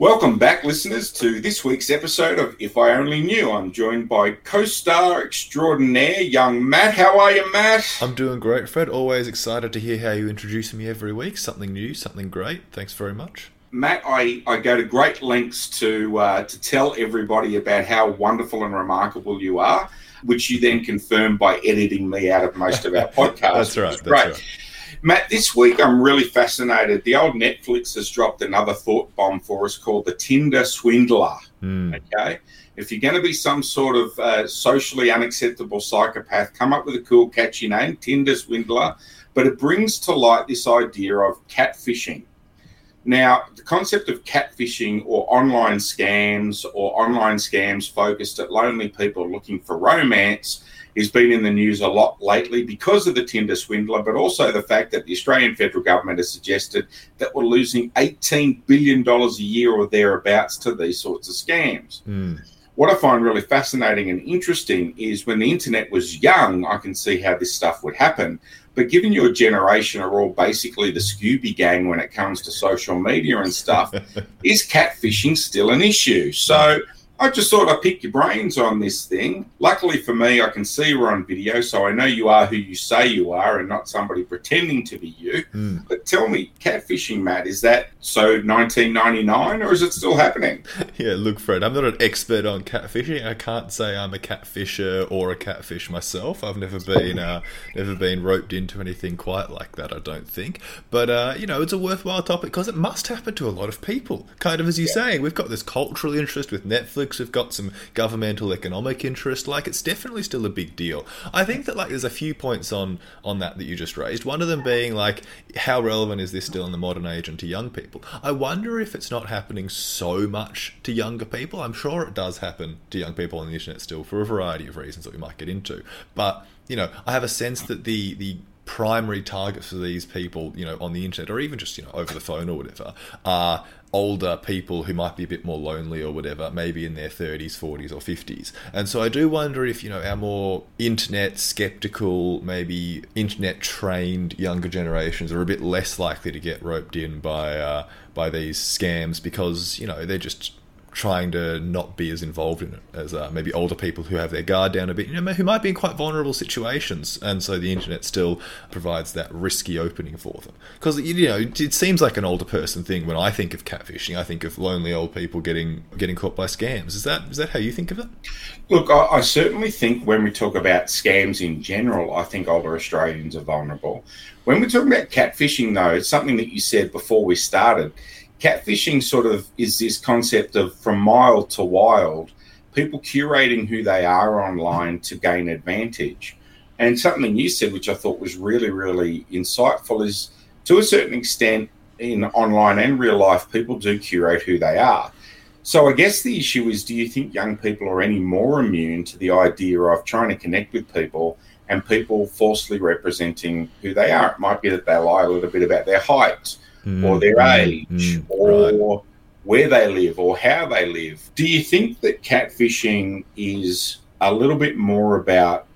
Welcome back, listeners, to this week's episode of If I Only Knew. I'm joined by co star extraordinaire, young Matt. How are you, Matt? I'm doing great, Fred. Always excited to hear how you introduce me every week. Something new, something great. Thanks very much. Matt, I, I go to great lengths to uh, to tell everybody about how wonderful and remarkable you are, which you then confirm by editing me out of most of our podcasts. that's right. That's great. right. Matt, this week I'm really fascinated. The old Netflix has dropped another thought bomb for us called the Tinder Swindler. Mm. Okay. If you're going to be some sort of uh, socially unacceptable psychopath, come up with a cool, catchy name, Tinder Swindler. But it brings to light this idea of catfishing. Now, the concept of catfishing or online scams or online scams focused at lonely people looking for romance has been in the news a lot lately because of the Tinder swindler, but also the fact that the Australian federal government has suggested that we're losing $18 billion a year or thereabouts to these sorts of scams. Mm. What I find really fascinating and interesting is when the internet was young, I can see how this stuff would happen. But given your generation are all basically the Scooby gang when it comes to social media and stuff, is catfishing still an issue? So, I just thought I'd pick your brains on this thing. Luckily for me, I can see you on video, so I know you are who you say you are and not somebody pretending to be you. Mm. But tell me, catfishing, Matt, is that so 1999 or is it still happening? yeah, look, Fred, I'm not an expert on catfishing. I can't say I'm a catfisher or a catfish myself. I've never been uh, never been roped into anything quite like that, I don't think. But, uh, you know, it's a worthwhile topic because it must happen to a lot of people. Kind of as you're yeah. saying, we've got this cultural interest with Netflix Netflix have got some governmental economic interest. Like it's definitely still a big deal. I think that like there's a few points on on that that you just raised. One of them being like how relevant is this still in the modern age and to young people? I wonder if it's not happening so much to younger people. I'm sure it does happen to young people on the internet still for a variety of reasons that we might get into. But you know, I have a sense that the the primary targets for these people, you know, on the internet or even just, you know, over the phone or whatever, are older people who might be a bit more lonely or whatever, maybe in their 30s, 40s, or 50s. And so I do wonder if, you know, our more internet skeptical, maybe internet trained younger generations are a bit less likely to get roped in by uh, by these scams because, you know, they're just trying to not be as involved in it as uh, maybe older people who have their guard down a bit, you know, who might be in quite vulnerable situations, and so the internet still provides that risky opening for them. Because you know, it seems like an older person thing when I think of catfishing. I think of lonely old people getting getting caught by scams. Is that is that how you think of it? Look, I, I certainly think when we talk about scams in general, I think older Australians are vulnerable. When we're talking about catfishing, though, it's something that you said before we started catfishing sort of is this concept of from mild to wild, people curating who they are online to gain advantage. And something you said, which I thought was really, really insightful, is to a certain extent in online and real life, people do curate who they are. So I guess the issue is do you think young people are any more immune to the idea of trying to connect with people and people falsely representing who they are? It might be that they lie a little bit about their height mm, or their age mm, or right. where they live or how they live. Do you think that catfishing is a little bit more about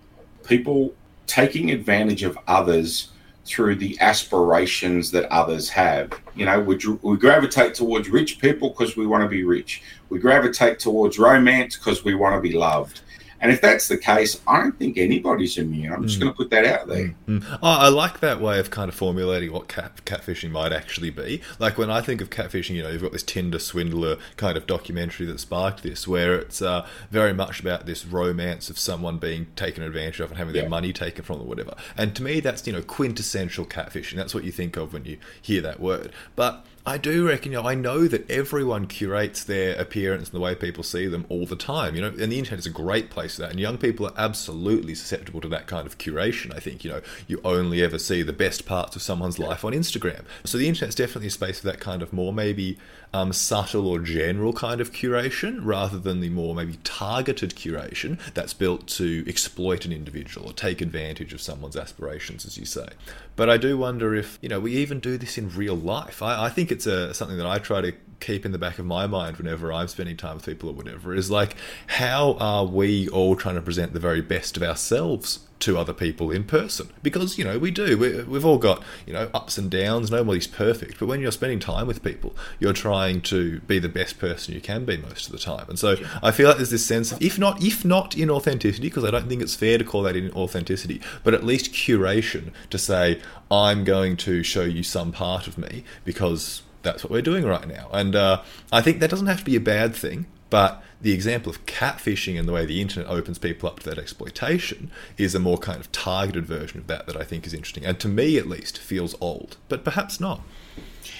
people taking advantage of others through the aspirations that others have? You know, we, we gravitate towards rich people because we want to be rich. We gravitate towards romance because we want to be loved. And if that's the case, I don't think anybody's immune. I'm just mm. going to put that out there. Mm. Oh, I like that way of kind of formulating what cat, catfishing might actually be. Like when I think of catfishing, you know, you've got this Tinder swindler kind of documentary that sparked this, where it's uh, very much about this romance of someone being taken advantage of and having yeah. their money taken from them or whatever. And to me, that's, you know, quintessential catfishing. That's what you think of when you hear that word. But I do reckon, you know, I know that everyone curates their appearance and the way people see them all the time, you know, and the internet is a great place for that. And young people are absolutely susceptible to that kind of curation. I think, you know, you only ever see the best parts of someone's life on Instagram. So the internet's definitely a space for that kind of more maybe um, subtle or general kind of curation rather than the more maybe targeted curation that's built to exploit an individual or take advantage of someone's aspirations, as you say. But I do wonder if, you know, we even do this in real life. I, I think it's a, something that I try to keep in the back of my mind whenever I'm spending time with people or whatever is like, how are we all trying to present the very best of ourselves to other people in person. Because you know we do. We, we've all got you know ups and downs. Nobody's perfect. But when you're spending time with people you're trying to be the best person you can be most of the time. And so i feel like there's this sense of if not if not in authenticity because i don't think it's fair to call that in authenticity but at least curation to say i'm going to show you some part of me because that's what we're doing right now. And uh, i think that doesn't have to be a bad thing but the example of catfishing and the way the internet opens people up to that exploitation is a more kind of targeted version of that that I think is interesting. And to me, at least, feels old, but perhaps not.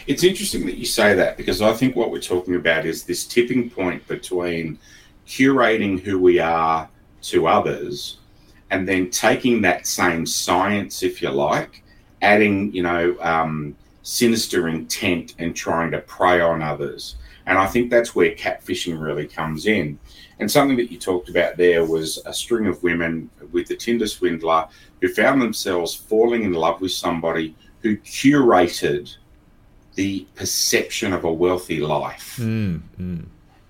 It's interesting that you say that because I think what we're talking about is this tipping point between curating who we are to others and then taking that same science, if you like, adding, you know, um, sinister intent and trying to prey on others. And I think that's where catfishing really comes in. And something that you talked about there was a string of women with the Tinder swindler who found themselves falling in love with somebody who curated the perception of a wealthy life. Mm, mm.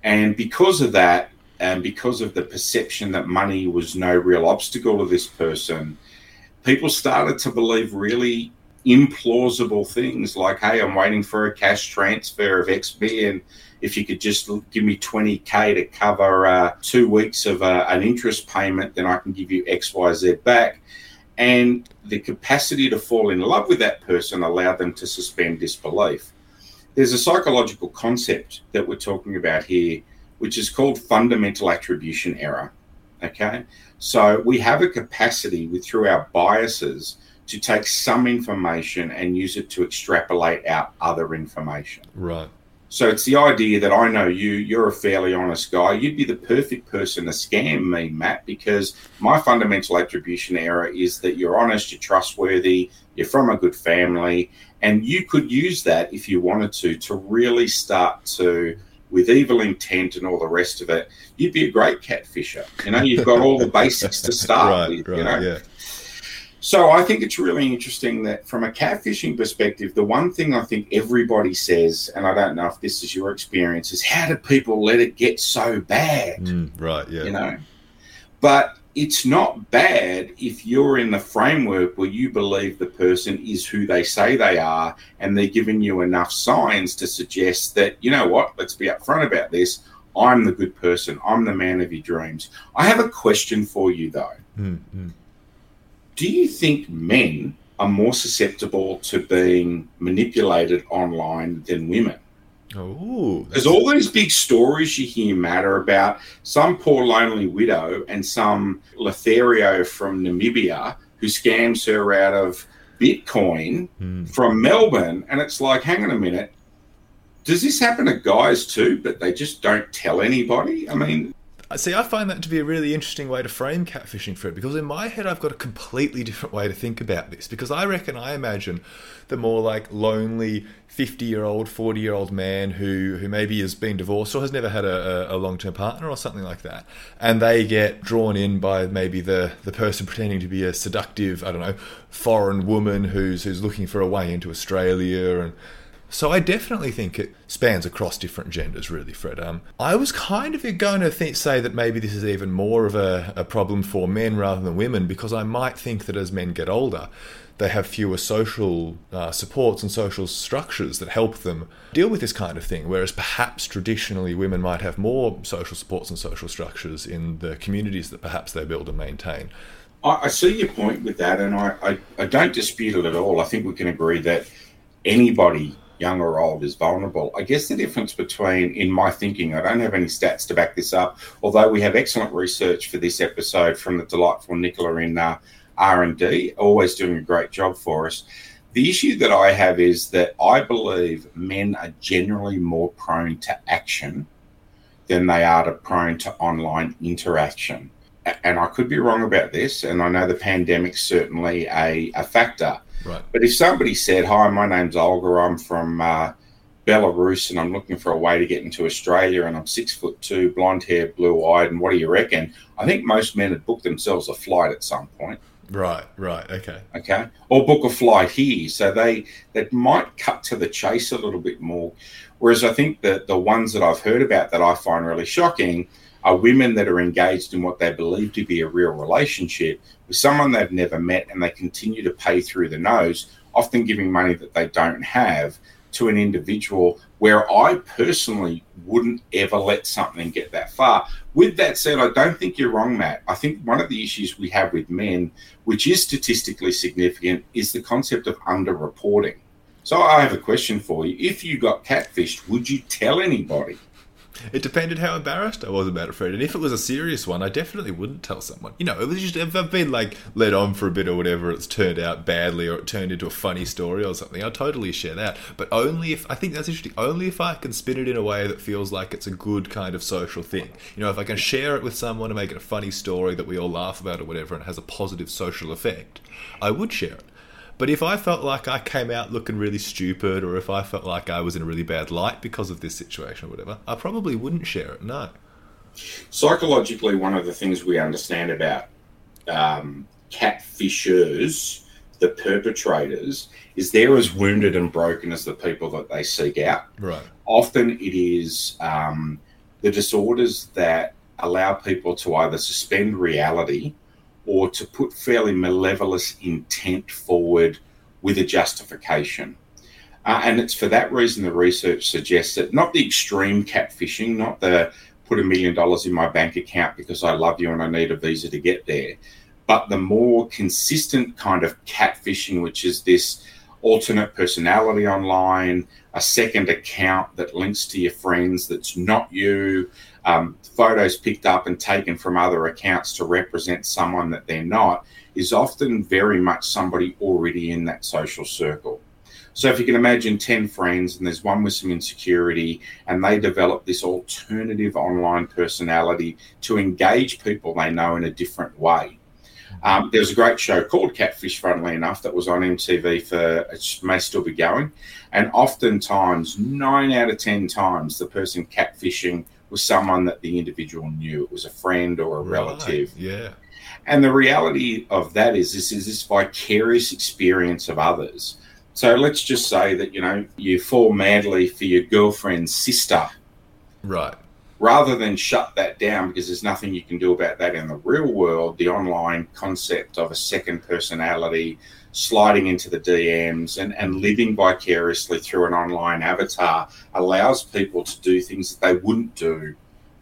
And because of that, and because of the perception that money was no real obstacle to this person, people started to believe really implausible things like, hey, I'm waiting for a cash transfer of X and if you could just give me 20K to cover uh, two weeks of uh, an interest payment, then I can give you XYZ back. And the capacity to fall in love with that person allowed them to suspend disbelief. There's a psychological concept that we're talking about here, which is called fundamental attribution error. Okay. So we have a capacity with through our biases to take some information and use it to extrapolate out other information. Right. So it's the idea that I know you, you're a fairly honest guy. You'd be the perfect person to scam me, Matt, because my fundamental attribution error is that you're honest, you're trustworthy, you're from a good family, and you could use that if you wanted to to really start to with evil intent and all the rest of it, you'd be a great catfisher. You know, you've got all the basics to start right, with. Right, you know, yeah. So I think it's really interesting that from a catfishing perspective, the one thing I think everybody says, and I don't know if this is your experience, is how do people let it get so bad? Mm, right, yeah. You know, but it's not bad if you're in the framework where you believe the person is who they say they are, and they're giving you enough signs to suggest that you know what, let's be upfront about this. I'm the good person. I'm the man of your dreams. I have a question for you though. Mm, mm do you think men are more susceptible to being manipulated online than women? Oh, there's all these big stories you hear matter about some poor lonely widow and some Lothario from Namibia who scams her out of Bitcoin mm. from Melbourne. And it's like, hang on a minute, does this happen to guys too, but they just don't tell anybody? I mean, See, I find that to be a really interesting way to frame catfishing, Fred, because in my head I've got a completely different way to think about this. Because I reckon I imagine the more like lonely 50 year old, 40 year old man who, who maybe has been divorced or has never had a, a, long term partner or something like that. And they get drawn in by maybe the, the person pretending to be a seductive, I don't know, foreign woman who's, who's looking for a way into Australia and so I definitely think it spans across different genders, really, Fred. Um, I was kind of going to think, say that maybe this is even more of a, a problem for men rather than women, because I might think that as men get older, they have fewer social uh, supports and social structures that help them deal with this kind of thing. Whereas perhaps traditionally women might have more social supports and social structures in the communities that perhaps they build and maintain. I, I see your point with that, and I, I, I don't dispute it at all. I think we can agree that anybody young or old, is vulnerable. I guess the difference between, in my thinking, I don't have any stats to back this up, although we have excellent research for this episode from the delightful Nicola in uh, R&D, always doing a great job for us. The issue that I have is that I believe men are generally more prone to action than they are to prone to online interaction. And I could be wrong about this, and I know the pandemic's certainly a, a factor Right. But if somebody said, "Hi, my name's Olga. I'm from uh, Belarus, and I'm looking for a way to get into Australia, and I'm six foot two, blonde hair, blue eyed, and what do you reckon?" I think most men had booked themselves a flight at some point. Right. Right. Okay. Okay. Or book a flight here, so they that might cut to the chase a little bit more. Whereas I think that the ones that I've heard about that I find really shocking are women that are engaged in what they believe to be a real relationship with someone they've never met and they continue to pay through the nose, often giving money that they don't have to an individual where I personally wouldn't ever let something get that far. With that said, I don't think you're wrong, Matt. I think one of the issues we have with men, which is statistically significant, is the concept of underreporting. So I have a question for you. If you got catfished, would you tell anybody? It depended how embarrassed I was about it, Fred. And if it was a serious one, I definitely wouldn't tell someone. You know, it was just if I've been like led on for a bit or whatever, it's turned out badly or it turned into a funny story or something. I'll totally share that. But only if I think that's interesting. Only if I can spin it in a way that feels like it's a good kind of social thing. You know, if I can share it with someone and make it a funny story that we all laugh about or whatever, and it has a positive social effect, I would share it. But if I felt like I came out looking really stupid, or if I felt like I was in a really bad light because of this situation or whatever, I probably wouldn't share it. No. Psychologically, one of the things we understand about um, catfishers, the perpetrators, is they're as wounded and broken as the people that they seek out. Right. Often it is um, the disorders that allow people to either suspend reality or to put fairly malevolent intent forward with a justification. Uh, and it's for that reason the research suggests that not the extreme catfishing, not the put a million dollars in my bank account because I love you and I need a visa to get there, but the more consistent kind of catfishing, which is this alternate personality online, a second account that links to your friends that's not you, um, photos picked up and taken from other accounts to represent someone that they're not, is often very much somebody already in that social circle. So if you can imagine 10 friends and there's one with some insecurity and they develop this alternative online personality to engage people they know in a different way. Um, there was a great show called Catfish, funnily enough, that was on MTV for, it may still be going. And oftentimes, nine out of 10 times, the person catfishing was someone that the individual knew. It was a friend or a right. relative. Yeah. And the reality of that is this is this vicarious experience of others. So let's just say that, you know, you fall madly for your girlfriend's sister. Right. Rather than shut that down because there's nothing you can do about that in the real world, the online concept of a second personality, sliding into the DMs and, and living vicariously through an online avatar allows people to do things that they wouldn't do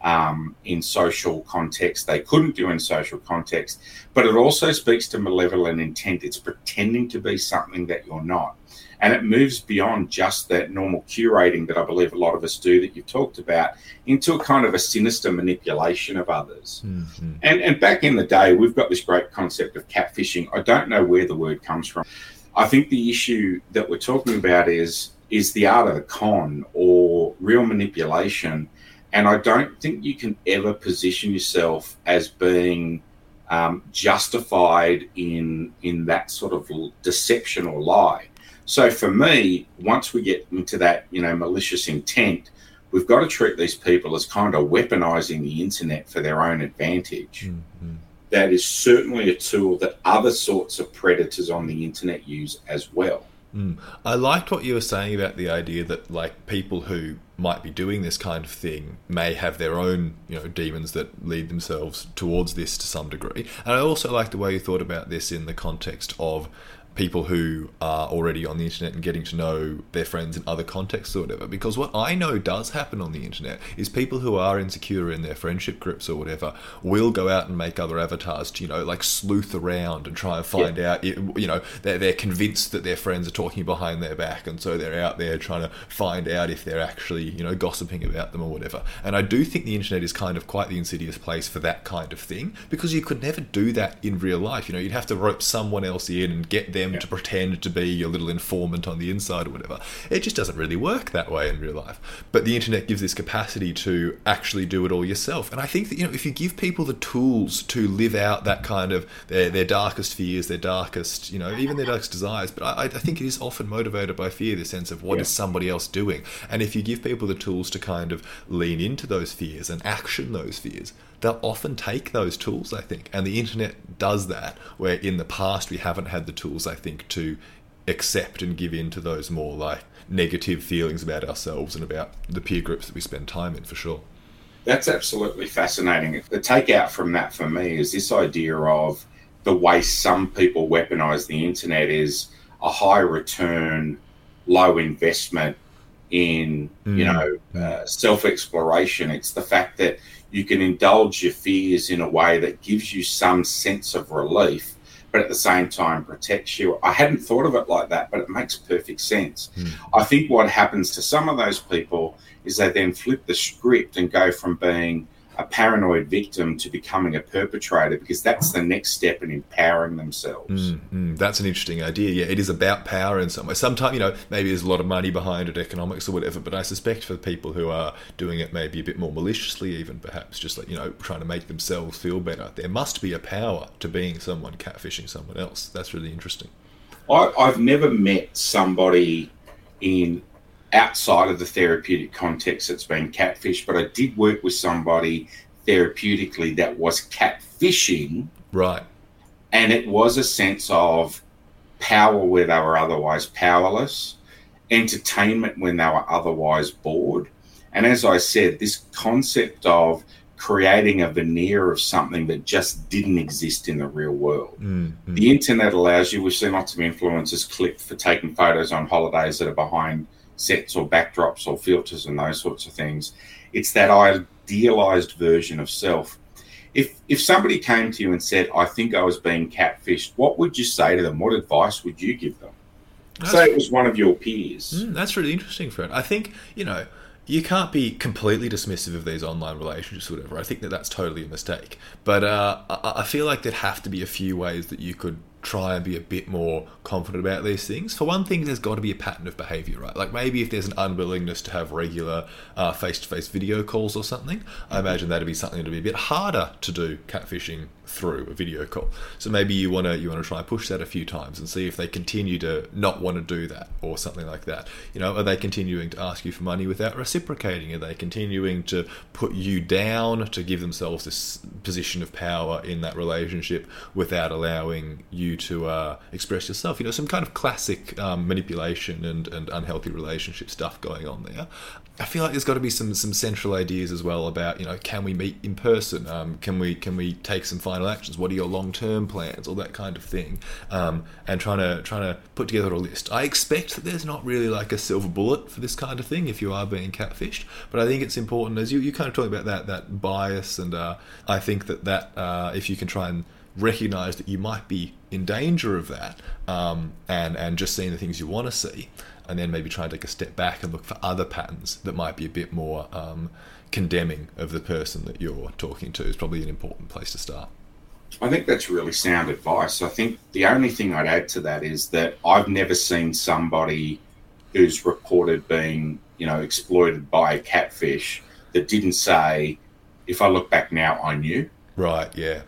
um, in social context, they couldn't do in social context. But it also speaks to malevolent intent. It's pretending to be something that you're not. And it moves beyond just that normal curating that I believe a lot of us do that you've talked about into a kind of a sinister manipulation of others. Mm-hmm. And, and back in the day, we've got this great concept of catfishing. I don't know where the word comes from. I think the issue that we're talking about is is the art of the con or real manipulation. And I don't think you can ever position yourself as being um, justified in in that sort of deception or lie. So for me, once we get into that, you know, malicious intent, we've got to treat these people as kind of weaponizing the internet for their own advantage. Mm-hmm. That is certainly a tool that other sorts of predators on the internet use as well. Mm. I liked what you were saying about the idea that like people who might be doing this kind of thing may have their own, you know, demons that lead themselves towards this to some degree. And I also like the way you thought about this in the context of people who are already on the internet and getting to know their friends in other contexts or whatever. Because what I know does happen on the internet is people who are insecure in their friendship groups or whatever will go out and make other avatars to, you know, like sleuth around and try and find yeah. out, you know, they're, they're convinced that their friends are talking behind their back. And so they're out there trying to find out if they're actually, you know, gossiping about them or whatever. And I do think the internet is kind of quite the insidious place for that kind of thing because you could never do that in real life. You know, you'd have to rope someone else in and get them them yeah. to pretend to be your little informant on the inside or whatever. It just doesn't really work that way in real life. But the internet gives this capacity to actually do it all yourself. And I think that, you know, if you give people the tools to live out that kind of their, their darkest fears, their darkest, you know, even their darkest desires, but I, I think it is often motivated by fear, the sense of what yeah. is somebody else doing. And if you give people the tools to kind of lean into those fears and action those fears, they'll often take those tools, I think. And the internet does that, where in the past we haven't had the tools, I think, to accept and give in to those more like negative feelings about ourselves and about the peer groups that we spend time in, for sure. That's absolutely fascinating. The takeout from that for me is this idea of the way some people weaponize the internet is a high return, low investment in mm. you know uh, self exploration. It's the fact that you can indulge your fears in a way that gives you some sense of relief, but at the same time protects you. I hadn't thought of it like that, but it makes perfect sense. Mm. I think what happens to some of those people is they then flip the script and go from being a paranoid victim to becoming a perpetrator because that's the next step in empowering themselves. Mm, mm, that's an interesting idea. Yeah, it is about power in some way. Sometimes, you know, maybe there's a lot of money behind it, economics or whatever, but I suspect for people who are doing it maybe a bit more maliciously, even perhaps just like, you know, trying to make themselves feel better, there must be a power to being someone catfishing someone else. That's really interesting. I, I've never met somebody in outside of the therapeutic context that's been catfish, but I did work with somebody therapeutically that was catfishing. Right. And it was a sense of power where they were otherwise powerless, entertainment when they were otherwise bored. And as I said, this concept of creating a veneer of something that just didn't exist in the real world. Mm-hmm. The internet allows you, we've seen lots of influencers clip for taking photos on holidays that are behind sets or backdrops or filters and those sorts of things. It's that idealized version of self. If if somebody came to you and said, "I think I was being catfished," what would you say to them? What advice would you give them? That's, say it was one of your peers. Mm, that's really interesting, Fred. I think you know you can't be completely dismissive of these online relationships, or whatever. I think that that's totally a mistake. But uh, I feel like there'd have to be a few ways that you could try and be a bit more confident about these things. For one thing, there's got to be a pattern of behavior, right? Like maybe if there's an unwillingness to have regular face to face video calls or something, I imagine that'd be something to be a bit harder to do catfishing through a video call. So maybe you want to you want to try and push that a few times and see if they continue to not want to do that or something like that. You know, are they continuing to ask you for money without reciprocating? Are they continuing to put you down to give themselves this position of power in that relationship without allowing you to uh, express yourself? You know, some kind of classic um, manipulation and, and unhealthy relationship stuff going on there. I feel like there's got to be some some central ideas as well about you know can we meet in person? Um, can we can we take some final actions? What are your long term plans? All that kind of thing, um, and trying to trying to put together a list. I expect that there's not really like a silver bullet for this kind of thing if you are being catfished, but I think it's important as you you kind of talk about that that bias, and uh, I think that that uh, if you can try and recognize that you might be in danger of that, um, and and just seeing the things you want to see and then maybe try and take a step back and look for other patterns that might be a bit more um, condemning of the person that you're talking to is probably an important place to start. I think that's really sound advice. I think the only thing I'd add to that is that I've never seen somebody who's reported being, you know, exploited by a catfish that didn't say, if I look back now, I knew. Right, yeah.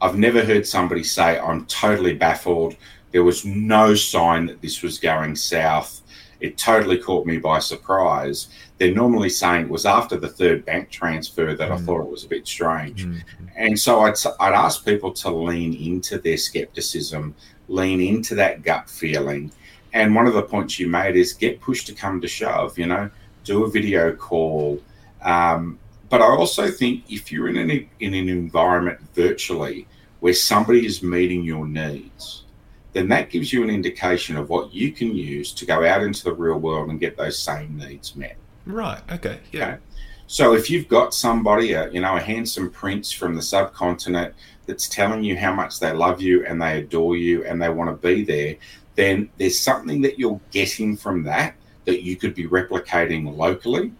I've never heard somebody say, I'm totally baffled. There was no sign that this was going south it totally caught me by surprise. They're normally saying it was after the third bank transfer that mm. I thought it was a bit strange. Mm. And so I'd, I'd ask people to lean into their skepticism, lean into that gut feeling. And one of the points you made is get pushed to come to shove, you know, do a video call. Um, but I also think if you're in an, in an environment virtually where somebody is meeting your needs, then that gives you an indication of what you can use to go out into the real world and get those same needs met. Right. Okay. Yeah. Okay? So if you've got somebody, a, you know, a handsome prince from the subcontinent that's telling you how much they love you and they adore you and they want to be there, then there's something that you're getting from that that you could be replicating locally.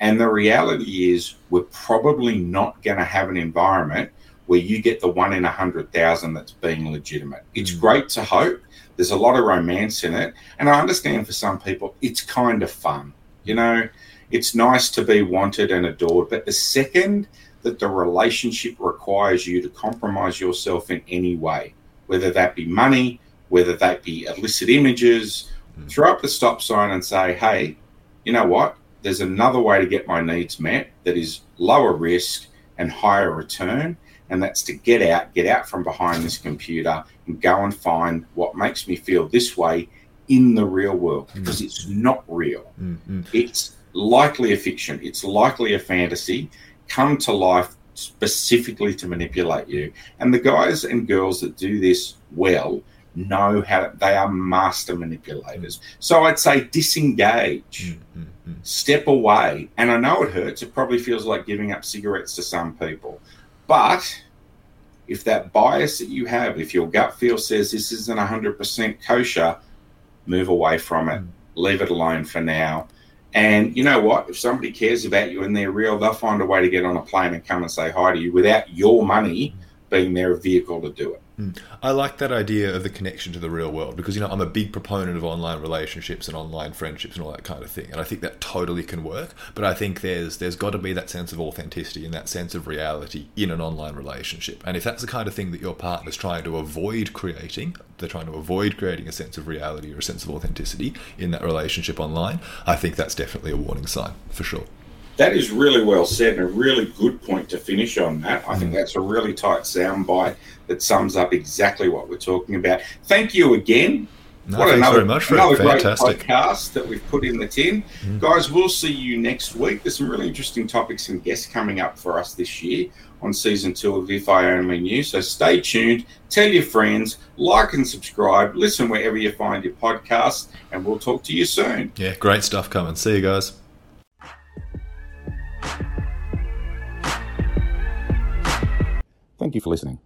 And the reality is, we're probably not going to have an environment where you get the one in a hundred thousand that's being legitimate. It's mm. great to hope. There's a lot of romance in it. And I understand for some people, it's kind of fun. You know, it's nice to be wanted and adored. But the second that the relationship requires you to compromise yourself in any way, whether that be money, whether that be illicit images, mm. throw up the stop sign and say, hey, you know what? There's another way to get my needs met that is lower risk and higher return and that's to get out, get out from behind this computer and go and find what makes me feel this way in the real world mm. because it's not real. Mm-hmm. It's likely a fiction, it's likely a fantasy. come to life specifically to manipulate you. And the guys and girls that do this well know how they are master manipulators. So I'd say disengage, mm-hmm. step away. And I know it hurts. It probably feels like giving up cigarettes to some people. But if that bias that you have, if your gut feel says this isn't 100% kosher, move away from it. Mm. Leave it alone for now. And you know what? If somebody cares about you and they're real, they'll find a way to get on a plane and come and say hi to you without your money being their vehicle to do it. I like that idea of the connection to the real world because you know I'm a big proponent of online relationships and online friendships and all that kind of thing, and I think that totally can work. But I think there's there's got to be that sense of authenticity and that sense of reality in an online relationship. And if that's the kind of thing that your partner's trying to avoid creating, they're trying to avoid creating a sense of reality or a sense of authenticity in that relationship online. I think that's definitely a warning sign for sure. That is really well said and a really good point to finish on that. I think mm. that's a really tight soundbite that sums up exactly what we're talking about. Thank you again. No, what thanks another, very much for another Fantastic. great podcast that we've put in the tin. Mm. Guys, we'll see you next week. There's some really interesting topics and guests coming up for us this year on season two of If I Only Knew. So stay tuned, tell your friends, like and subscribe, listen wherever you find your podcast, and we'll talk to you soon. Yeah, great stuff coming. See you guys. Thank you for listening.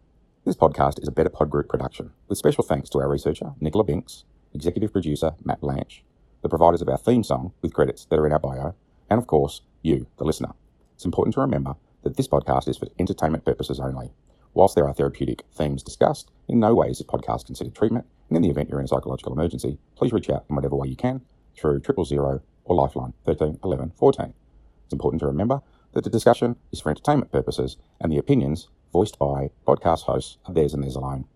This podcast is a Better Pod Group production, with special thanks to our researcher, Nicola Binks, executive producer, Matt Blanche, the providers of our theme song, with credits that are in our bio, and of course, you, the listener. It's important to remember that this podcast is for entertainment purposes only. Whilst there are therapeutic themes discussed, in no way is this podcast considered treatment, and in the event you're in a psychological emergency, please reach out in whatever way you can through triple zero or Lifeline 13 11 14. It's important to remember that the discussion is for entertainment purposes and the opinions voiced by podcast hosts of theirs and theirs alone.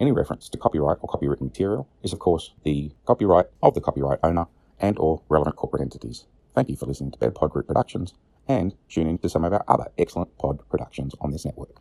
Any reference to copyright or copywritten material is, of course, the copyright of the copyright owner and or relevant corporate entities. Thank you for listening to Better Pod Group Productions and tune in to some of our other excellent pod productions on this network.